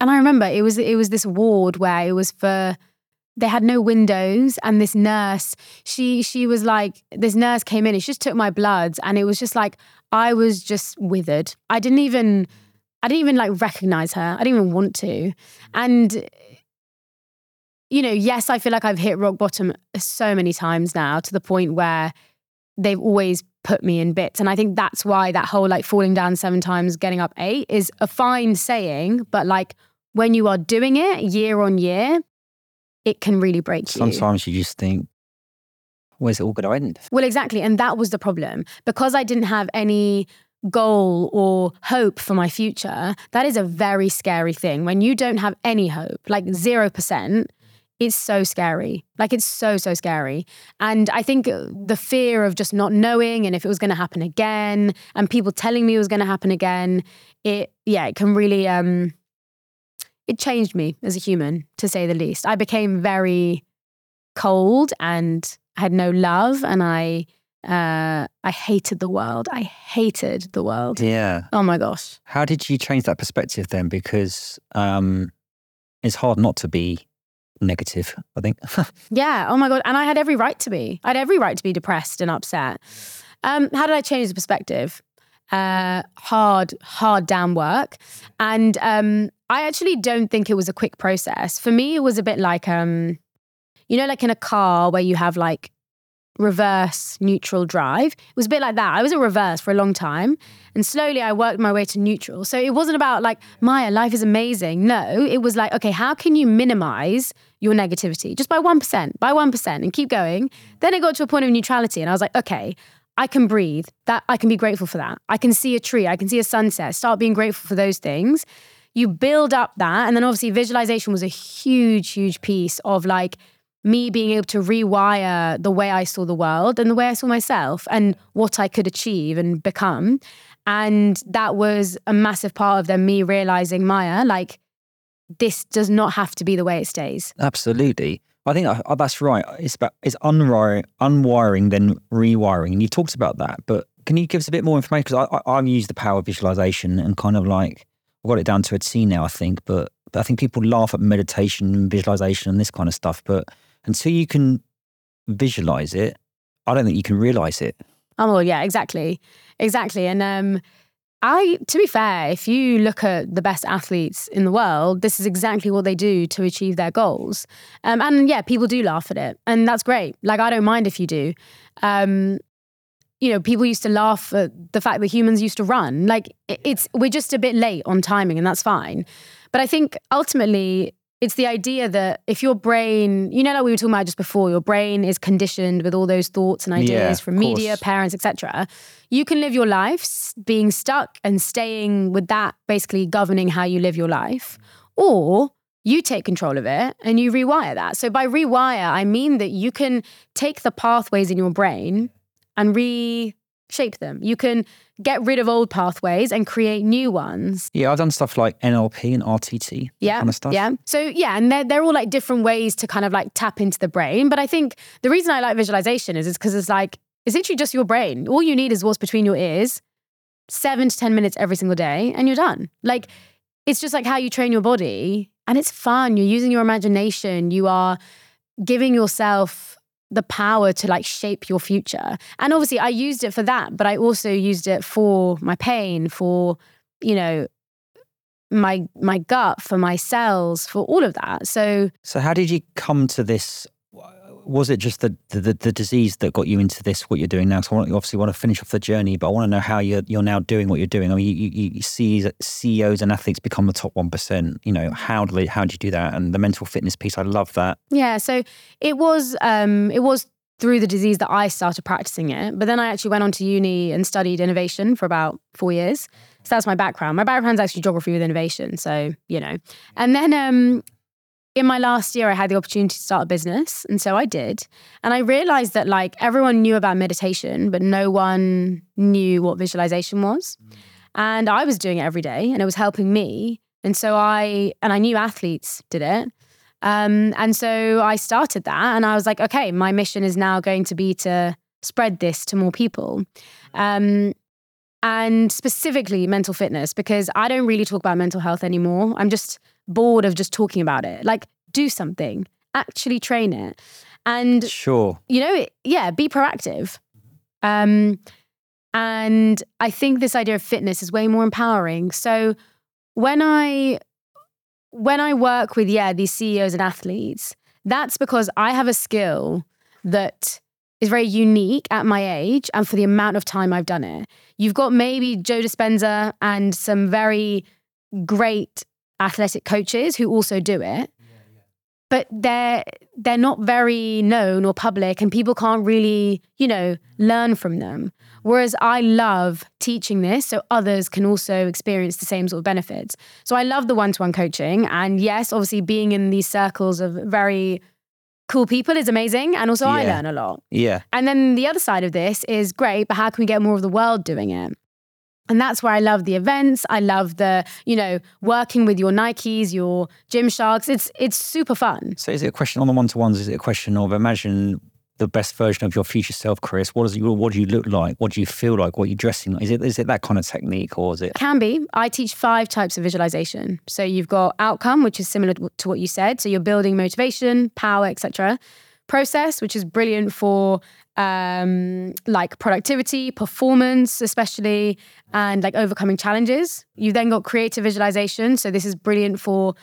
and I remember it was it was this ward where it was for they had no windows and this nurse she she was like this nurse came in and she just took my bloods and it was just like I was just withered. I didn't even I didn't even like recognize her. I didn't even want to. And you know, yes, I feel like I've hit rock bottom so many times now to the point where they've always put me in bits. And I think that's why that whole like falling down seven times, getting up eight is a fine saying, but like when you are doing it year on year, it can really break you. sometimes you just think, where's it all going to end? Well, exactly. And that was the problem. Because I didn't have any goal or hope for my future, that is a very scary thing. When you don't have any hope, like 0%, it's so scary. Like it's so, so scary. And I think the fear of just not knowing and if it was going to happen again and people telling me it was going to happen again, it, yeah, it can really, um, it changed me as a human, to say the least. I became very cold and had no love and I uh I hated the world. I hated the world. Yeah. Oh my gosh. How did you change that perspective then? Because um, it's hard not to be negative, I think. yeah. Oh my God. And I had every right to be. I had every right to be depressed and upset. Um, how did I change the perspective? Uh, hard, hard down work. And um, I actually don't think it was a quick process. For me, it was a bit like, um, you know, like in a car where you have like reverse neutral drive. It was a bit like that. I was in reverse for a long time. And slowly I worked my way to neutral. So it wasn't about like, Maya, life is amazing. No, it was like, okay, how can you minimize your negativity just by 1%, by 1%, and keep going? Then it got to a point of neutrality. And I was like, okay, I can breathe. That I can be grateful for that. I can see a tree. I can see a sunset. Start being grateful for those things. You build up that. And then obviously visualization was a huge, huge piece of like, me being able to rewire the way I saw the world and the way I saw myself and what I could achieve and become. And that was a massive part of them, me realizing, Maya, like, this does not have to be the way it stays. Absolutely. I think uh, that's right. It's about it's unwiring, unwiring, then rewiring, and you talked about that. But can you give us a bit more information? Because I, I, I've used the power of visualization and kind of like I've got it down to a T now. I think, but, but I think people laugh at meditation and visualization and this kind of stuff. But until you can visualize it, I don't think you can realize it. Oh, well, yeah, exactly. Exactly. And um, I, to be fair, if you look at the best athletes in the world, this is exactly what they do to achieve their goals. Um, and yeah, people do laugh at it. And that's great. Like, I don't mind if you do. Um, you know, people used to laugh at the fact that humans used to run. Like, it's, we're just a bit late on timing, and that's fine. But I think ultimately, it's the idea that if your brain, you know, like we were talking about just before, your brain is conditioned with all those thoughts and ideas Yeah, from media, course. parents, etc. You can live your life being stuck and staying with that basically governing how you live your life, or you take control of it and you rewire that. So by rewire, I mean that you can take the pathways in your brain and reshape them. You can get rid of old pathways and create new ones. Yeah, I've done stuff like NLP and RTT. Yeah. kind of stuff. Yeah. So yeah, and they're, they're all like different ways to kind of like tap into the brain. But I think the reason I like visualization is is because it's like it's literally just your brain. All you need is what's between your ears, seven to ten minutes every single day, and you're done. Like it's just like how you train your body, and it's fun. You're using your imagination. You are giving yourself the power to like shape your future. And obviously, I used it for that, but I also used it for my pain, for you know my my gut for my cells for all of that so So how did you come to this? Was it just the, the, the disease that got you into this, what you're doing now? So I want, obviously want to finish off the journey, but I want to know how you're, you're now doing what you're doing. I mean, you, you, you see CEOs and athletes become the top 1%. You know, how do, they, how do you do that? And the mental fitness piece, I love that. yeah so it was um it was through the disease that I started practicing it but then I actually went on to uni and studied innovation for about 4 years so that's my background my background's actually geography with innovation so you know and then um in my last year, I had the opportunity to start a business. And so I did. And I realized that like everyone knew about meditation, but no one knew what visualization was. And I was doing it every day and it was helping me. And so I, and I knew athletes did it. Um, and so I started that and I was like, okay, my mission is now going to be to spread this to more people. Um, and specifically mental fitness, because I don't really talk about mental health anymore. I'm just bored of just talking about it. Like, do something, actually train it. And Sure. you know, yeah, be proactive. Um, and I think this idea of fitness is way more empowering. So when I when I work with yeah these CEOs and athletes, that's because I have a skill that is very unique at my age and for the amount of time I've done it. You've got maybe Joe Dispenza and some very great athletic coaches who also do it. But they're they're not very known or public and people can't really you know mm-hmm. learn from them. Mm-hmm. Whereas i love teaching this so others can also experience the same sort of benefits. So i love the one-to-one coaching and yes obviously being in these circles of very cool people is amazing and also i learn a lot. Yeah. and then the other side of this is great, but how can we get more of the world doing it? And that's where I love the events. I love the, you know, working with your Nikes, your Gymsharks. It's it's super fun. So is it a question on the one to ones? Is it a question of imagine the best version of your future self, Chris? What does you what do you look like? What do you feel like? What are you dressing like? Is it is it that kind of technique or is it Can be. I teach five types of visualization. So you've got outcome, which is similar to what you said. So you're building motivation, power, etc. Process, which is brilliant for um, like productivity, performance, especially, and like overcoming challenges. You've then got creative visualization. So this is brilliant for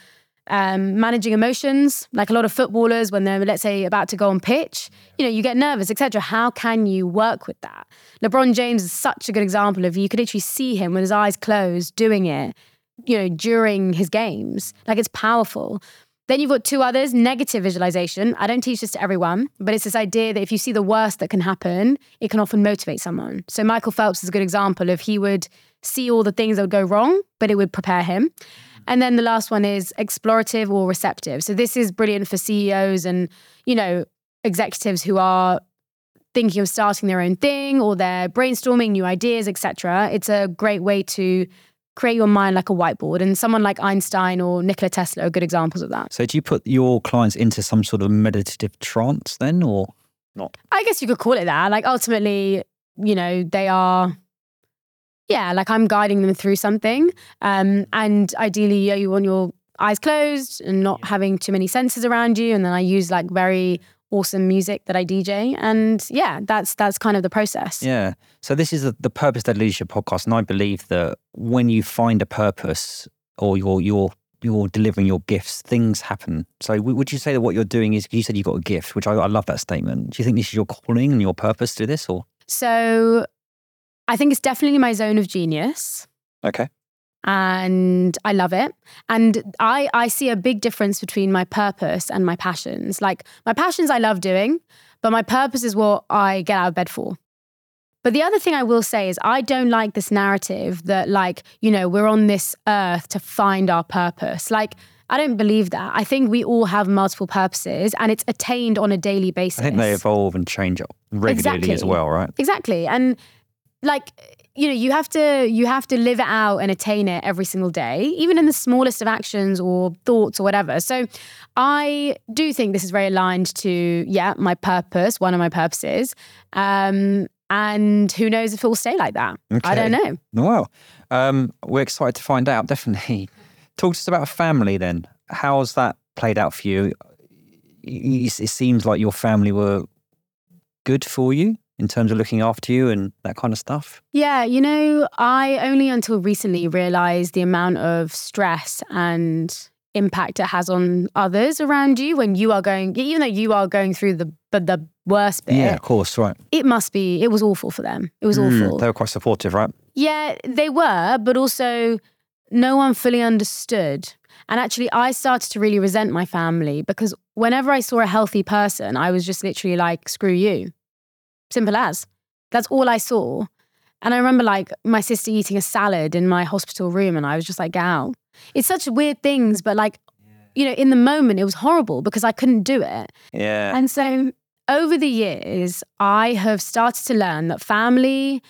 um, managing emotions. Like a lot of footballers, when they're let's say about to go on pitch, you know, you get nervous, etc. How can you work with that? LeBron James is such a good example of you could literally see him with his eyes closed doing it, you know, during his games. Like it's powerful. Then you've got two others negative visualization. I don't teach this to everyone, but it's this idea that if you see the worst that can happen, it can often motivate someone. So Michael Phelps is a good example of he would see all the things that would go wrong, but it would prepare him. And then the last one is explorative or receptive. So this is brilliant for CEOs and, you know, executives who are thinking of starting their own thing or they're brainstorming new ideas, etc. It's a great way to create your mind like a whiteboard. And someone like Einstein or Nikola Tesla are good examples of that. So do you put your clients into some sort of meditative trance then or not? I guess you could call it that. Like ultimately, you know, they are yeah, like I'm guiding them through something. Um, and ideally you want your eyes closed and not having too many senses around you. And then I use like very awesome music that I DJ. And yeah, that's that's kind of the process. Yeah. So this is the, the purpose led leadership podcast, and I believe that when you find a purpose or you're you're you're delivering your gifts, things happen. So would you say that what you're doing is you said you got a gift, which I, I love that statement. Do you think this is your calling and your purpose to do this, or? So, I think it's definitely my zone of genius. Okay and I love it. And I I see a big difference between my purpose and my passions. Like my passions I love doing, but my purpose is what I get out of bed for. But the other thing I will say is I don't like this narrative that like, you know, we're on this earth to find our purpose. Like I don't believe that. I think we all have multiple purposes and it's attained on a daily basis. I think they evolve and change regularly exactly. as well, right? Exactly. And like you know you have to you have to live it out and attain it every single day even in the smallest of actions or thoughts or whatever. So i do think this is very aligned to yeah my purpose one of my purposes. Um, and who knows if it will stay like that? Okay. i don't know. Well um, we're excited to find out definitely. Talk to us about family then. How's that played out for you? It seems like your family were good for you in terms of looking after you and that kind of stuff? Yeah, you know, I only until recently realized the amount of stress and impact it has on others around you when you are going, even though you are going through the the, the worst bit. Yeah, of course, right. It must be. It was awful for them. It was mm, awful. They were quite supportive, right? Yeah, they were, but also no one fully understood. And actually, I started to really resent my family because whenever I saw a healthy person, I was just literally like, screw you. Simple as. That's all I saw. And I remember like my sister eating a salad in my hospital room and I was just like, "Gal." It's such weird things, but like, you know, in the moment it was horrible because I couldn't do it. Yeah. And so over the years, I have started to learn that family,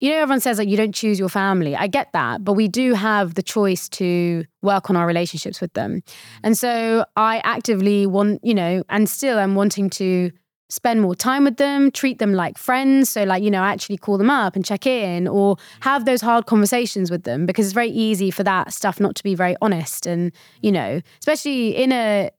you know, everyone says like you don't choose your family. I get that, but we do have the choice to work on our relationships with them. Mm. And so I actively want, you know, and still I'm wanting to spend more time with them, treat them like friends. So, like, you know, actually call them up and check in or have those hard conversations with them because it's very easy for that stuff not to be very honest. And, you know, especially in a,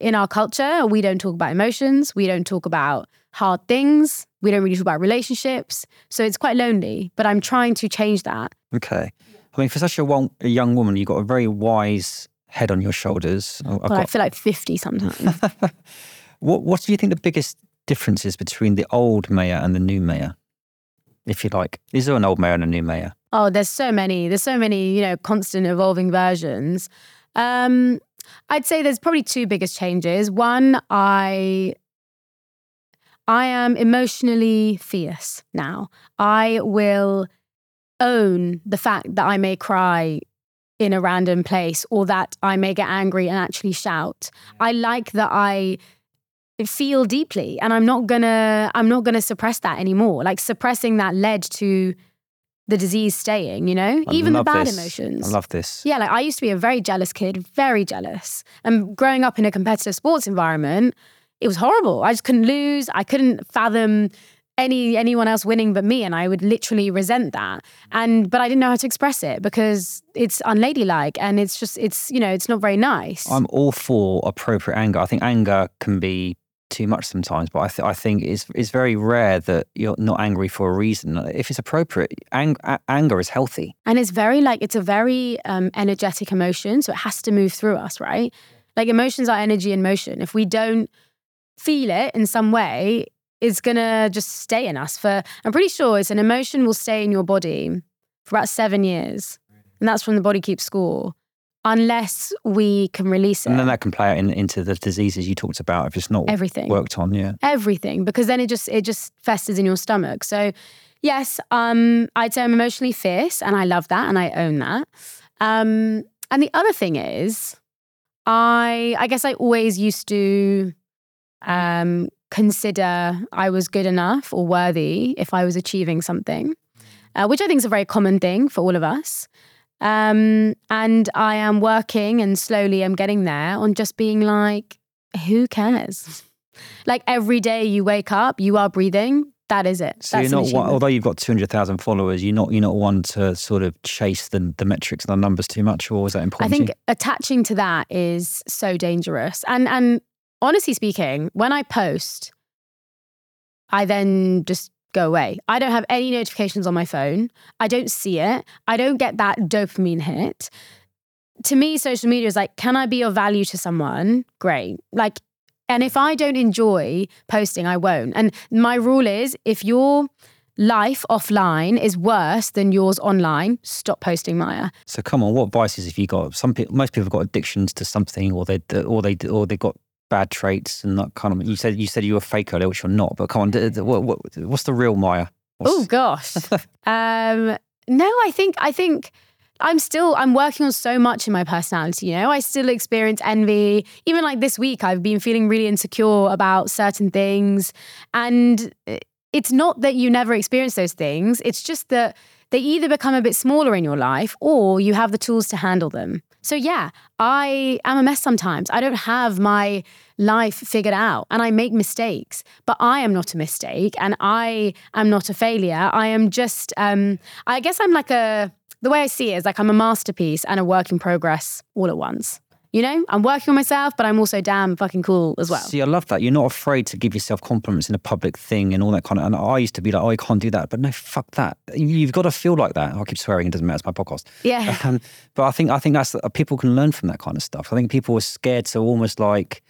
in our culture, we don't talk about emotions. We don't talk about hard things. We don't really talk about relationships. So it's quite lonely, but I'm trying to change that. Okay. I mean, for such a, one, a young woman, you've got a very wise head on your shoulders. Well, got... I feel like 50 sometimes. what, what do you think the biggest differences between the old Maya and the new Maya, if you like? Is there an old Maya and a new Maya? Oh, there's so many. There's so many, you know, constant evolving versions. Um, I'd say there's probably two biggest changes. One, I I am emotionally fierce now. I will own the fact that I may cry in a random place or that I may get angry and actually shout. I like that I feel deeply and i'm not gonna i'm not gonna suppress that anymore like suppressing that led to the disease staying you know? I even the bad this. emotions. i love this. Yeah like i used to be a very jealous kid very jealous. And growing up in a competitive sports environment it was horrible. I just couldn't lose. I couldn't fathom any anyone else winning but me and I would literally resent that. And but I didn't know how to express it because it's unladylike and it's just it's you know it's not very nice. I'm all for appropriate anger. I think anger can be too much sometimes but I, th- I think it's, it's very rare that you're not angry for a reason. If it's appropriate ang- a- anger is healthy. And it's very like it's a very um, energetic emotion so it has to move through us right? Like emotions are energy in motion. If we don't feel it in some way it's going to just stay in us for, I'm pretty sure it's an emotion will stay in your body for about seven years. And that's when the body keeps score, unless we can release it. And then that can play out in, into the diseases you talked about if it's not everything worked on. Yeah. Everything. Because then it just, it just festers in your stomach. So, yes, um, I'd say I'm emotionally fierce and I love that and I own that. Um, and the other thing is, I, I guess I always used to um, consider I was good enough or worthy if I was achieving something, uh, which I think is a very common thing for all of us. Um, and I am working and slowly I'm getting there on just being like, who cares? Like every day you wake up, you are breathing. That is it. So That's you're not one, although you've got two hundred thousand followers, you're not you're not one to sort of chase the the metrics and the numbers too much, or is that important? I think attaching to that is so dangerous. And and honestly speaking, when I post, I then just go away. I don't have any notifications on my phone. I don't see it. I don't get that dopamine hit. To me, social media is like, can I be of value to someone? Great. Like, and if I don't enjoy posting, I won't. And my rule is if your life offline is worse than yours online, stop posting Maya. So come on, what vices have you got? Some people, most people have got addictions to something, or they, or they, or they got bad traits and that kind of. You said you said you were fake earlier, which you're not. But come on, what, what, what's the real Maya? Oh gosh. um, no, I think I think I'm still I'm working on so much in my personality. You know, I still experience envy. Even like this week, I've been feeling really insecure about certain things, and it's not that you never experience those things. It's just that they either become a bit smaller in your life or you have the tools to handle them. So, yeah, I am a mess sometimes. I don't have my life figured out and I make mistakes, but I am not a mistake and I am not a failure. I am just, um, I guess I'm like a, the way I see it is like I'm a masterpiece and a work in progress all at once. You know, I'm working on myself, but I'm also damn fucking cool as well. See, I love that. You're not afraid to give yourself compliments in a public thing and all that kind of. And I used to be like, oh, I can't do that, but no, fuck that. You've got to feel like that. I keep swearing; it doesn't matter. It's my podcast. Yeah. Um, but I think I think that's uh, people can learn from that kind of stuff. I think people are scared to almost like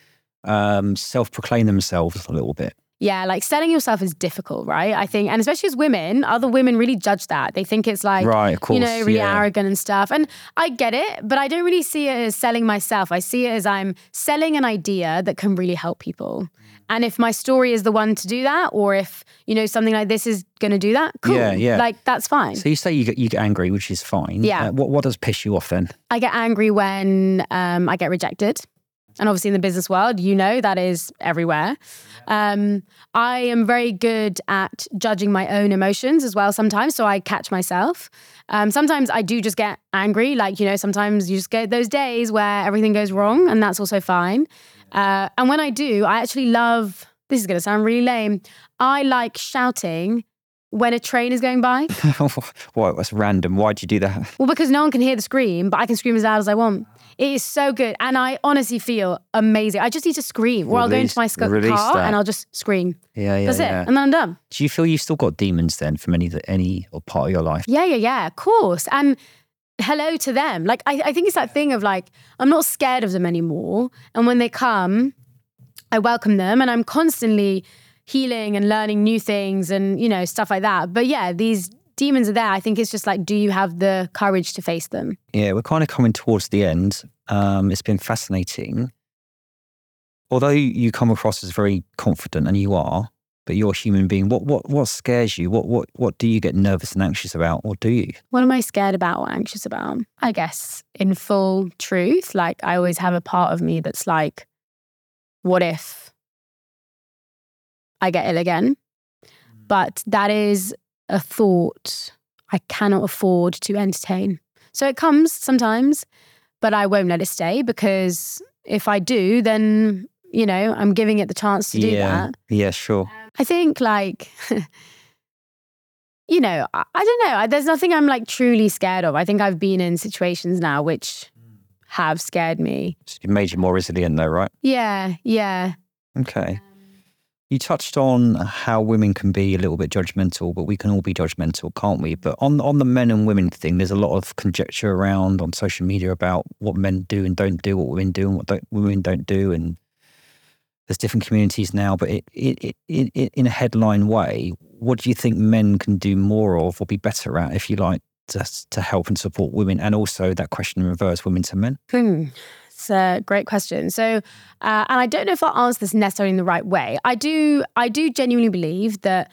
um, self-proclaim themselves a little bit. Yeah, like selling yourself is difficult, right? I think, and especially as women, other women really judge that. They think it's like, right, of course, you know, really yeah. arrogant and stuff. And I get it, but I don't really see it as selling myself. I see it as I'm selling an idea that can really help people. And if my story is the one to do that, or if you know something like this is going to do that, cool. Yeah, yeah. Like that's fine. So you say you get you get angry, which is fine. Yeah. Uh, what what does piss you off then? I get angry when um, I get rejected. And obviously, in the business world, you know that is everywhere. Um, I am very good at judging my own emotions as well sometimes. So I catch myself. Um, sometimes I do just get angry. Like, you know, sometimes you just get those days where everything goes wrong, and that's also fine. Uh, and when I do, I actually love this is going to sound really lame. I like shouting when a train is going by. Why? That's random. Why'd you do that? Well, because no one can hear the scream, but I can scream as loud as I want. It is so good. And I honestly feel amazing. I just need to scream, or I'll go into my sc- car that. and I'll just scream. Yeah, yeah. That's yeah. it. And then I'm done. Do you feel you've still got demons then from any any or part of your life? Yeah, yeah, yeah. Of course. And hello to them. Like, I, I think it's that thing of like, I'm not scared of them anymore. And when they come, I welcome them and I'm constantly healing and learning new things and, you know, stuff like that. But yeah, these demons are there. I think it's just like, do you have the courage to face them? Yeah, we're kind of coming towards the end. Um, it's been fascinating. Although you come across as very confident, and you are, but you're a human being. What what what scares you? What what what do you get nervous and anxious about, or do you? What am I scared about or anxious about? I guess in full truth, like I always have a part of me that's like, what if I get ill again? But that is a thought I cannot afford to entertain. So it comes sometimes, but I won't let it stay because if I do, then you know, I'm giving it the chance to do yeah. that. Yeah, sure. Um, I think like you know, I, I don't know. I- There's nothing I'm like truly scared of. I think I've been in situations now which have scared me. It's made you more resilient, though, right? Yeah, yeah. Okay. You touched on how women can be a little bit judgmental, but we can all be judgmental, can't we? But on on the men and women thing, there's a lot of conjecture around on social media about what men do and don't do, what women do and what don't, women don't do, and there's different communities now. But it, it, it, it, in a headline way, what do you think men can do more of or be better at, if you like, to to help and support women, and also that question in reverse, women to men? Hmm. It's a great question. So, uh, and I don't know if I'll answer this necessarily in the right way. I do, I do genuinely believe that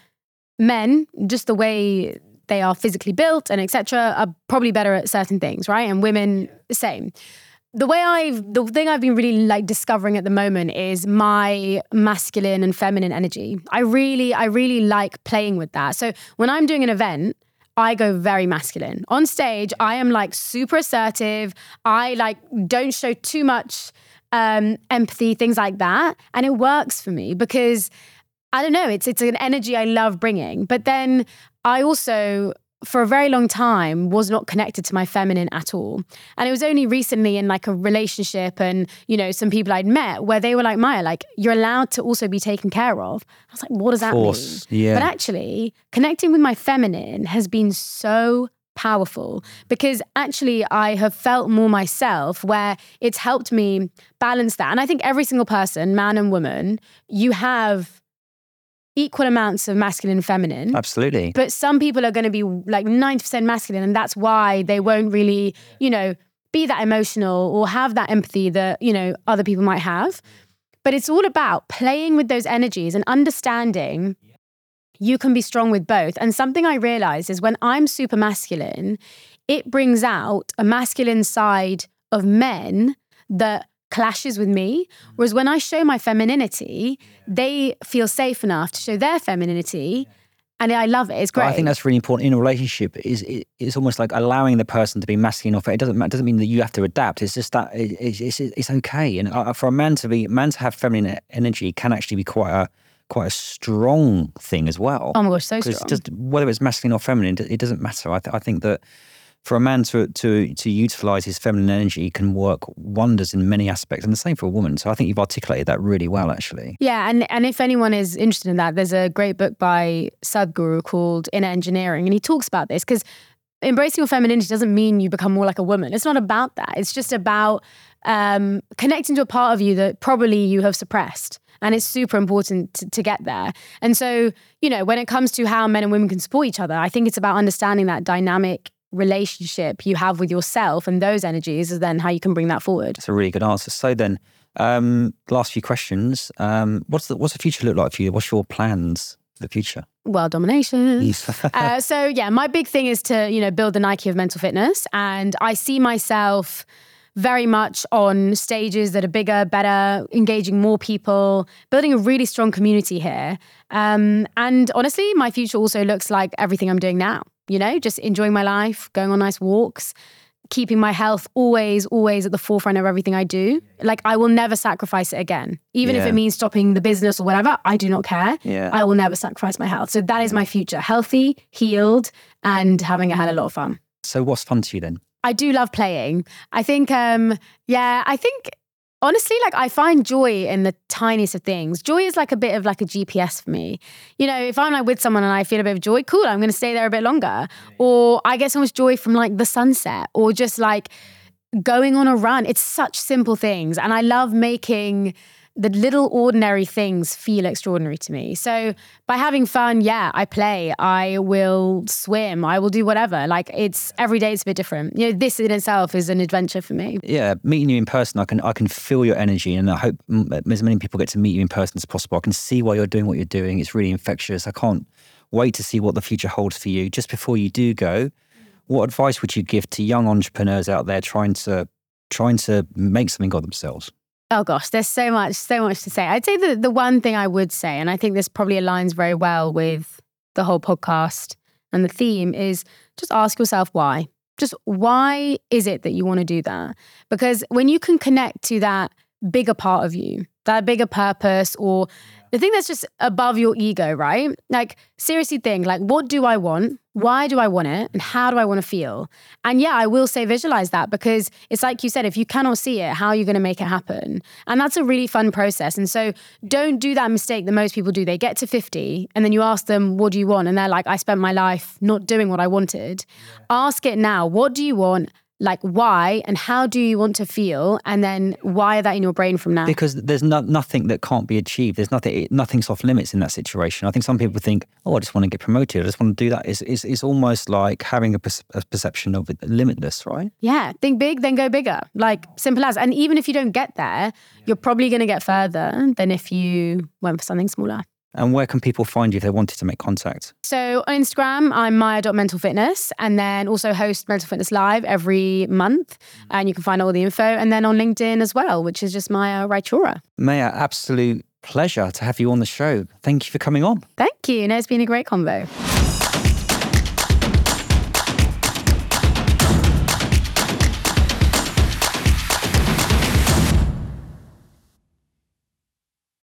men, just the way they are physically built and etc., are probably better at certain things, right? And women, the same. The way I've, the thing I've been really like discovering at the moment is my masculine and feminine energy. I really, I really like playing with that. So when I'm doing an event, I go very masculine. On stage, I am like super assertive. I like don't show too much um, empathy, things like that, and it works for me because I don't know. It's it's an energy I love bringing. But then I also, for a very long time, was not connected to my feminine at all. And it was only recently in like a relationship and you know some people I'd met where they were like, Maya, like you're allowed to also be taken care of. I was like, what does that mean? yeah. But actually, connecting with my feminine has been so powerful because actually I have felt more myself where it's helped me balance that. And I think every single person, man and woman, you have equal amounts of masculine and feminine. Absolutely. But some people are going to be like 90% masculine, and that's why they won't really, you know, be that emotional or have that empathy that, you know, other people might have. But it's all about playing with those energies and understanding you can be strong with both. And something I realize is when I'm super masculine, it brings out a masculine side of men that clashes with me. Mm. Whereas when I show my femininity, they feel safe enough to show their femininity. And I love it. It's great. I think that's really important in a relationship. Is it, it's almost like allowing the person to be masculine or feminine. It doesn't ma- doesn't mean that you have to adapt. It's just that it, it's, it's it's okay. And for a man to be man to have feminine energy can actually be quite a quite a strong thing as well. oh my gosh, so strong. just whether it's masculine or feminine, it doesn't matter. I, th- I think that for a man to to to utilize his feminine energy can work wonders in many aspects, and the same for a woman. So I think you've articulated that really well, actually. Yeah, and and if anyone is interested in that, there's a great book by Sadhguru called Inner Engineering, and he talks about this because embracing your femininity doesn't mean you become more like a woman. It's not about that. It's just about um, connecting to a part of you that probably you have suppressed. And it's super important to, to get there. And so, you know, when it comes to how men and women can support each other, I think it's about understanding that dynamic relationship you have with yourself and those energies is then how you can bring that forward. That's a really good answer. So then, um, last few questions. Um, what's the what's the future look like for you? What's your plans for the future? World domination. uh, so yeah, my big thing is to you know build the Nike of mental fitness, and I see myself very much on stages that are bigger, better, engaging more people, building a really strong community here. Um, and honestly, my future also looks like everything I'm doing now. You know, just enjoying my life, going on nice walks, keeping my health always, always at the forefront of everything I do. Like I will never sacrifice it again, even if it means stopping the business or whatever. I do not care. Yeah. I will never sacrifice my health. So that is my future: healthy, healed, and having a hell of a lot of fun. So what's fun to you then? I do love playing. I think, um, yeah, I think honestly, like I find joy in the tiniest of things. Joy is like a bit of like a GPS for me. You know, if I'm like with someone and I feel a bit of joy, cool, I'm going to stay there a bit longer. Or I get so much joy from like the sunset or just like going on a run. It's such simple things. And I love making the little ordinary things feel extraordinary to me. So by having fun, yeah, I play, I will swim, I will do whatever. Like it's every day it's a bit different. You know, this in itself is an adventure for me. Yeah, meeting you in person, I can I can feel your energy, and I hope as many people get to meet you in person as possible. I can see why you're doing what you're doing. It's really infectious. I can't wait to see what the future holds for you. Just before you do go, what advice would you give to young entrepreneurs out there trying to trying to make something of themselves? Oh gosh, there's so much, so much to say. I'd say that the one thing I would say, and I think this probably aligns very well with the whole podcast and the theme, is just ask yourself why. Just why is it that you want to do that? Because when you can connect to that bigger part of you, that bigger purpose or the thing that's just above your ego, right? Like, seriously think, like, what do I want? Why do I want it? And how do I want to feel? And yeah, I will say visualize that because it's like you said, if you cannot see it, how are you going to make it happen? And that's a really fun process. And so don't do that mistake that most people do. They get to 50 and then you ask them, what do you want? And they're like, I spent my life not doing what I wanted. Yeah. Ask it now. What do you want? Like why and how do you want to feel? And then wire that in your brain from now? Because there's no, nothing that can't be achieved. There's nothing nothing's off limits in that situation. I think some people think oh i just want to get promoted. I just want to do that. It's, it's, it's almost like having a, a perception of it limitless right? Yeah. Think big then go bigger. Like simple as. And even if you don't get there you're probably going to get further than if you went for something smaller and where can people find you if they wanted to make contact? So on Instagram, I'm Maya.mentalfitness and then also host Mental Fitness Live every month. Mm. And you can find all the info. And then on LinkedIn as well, which is just Maya Raichoora. Maya, absolute pleasure to have you on the show. Thank you for coming on. Thank you. No, it's been a great convo.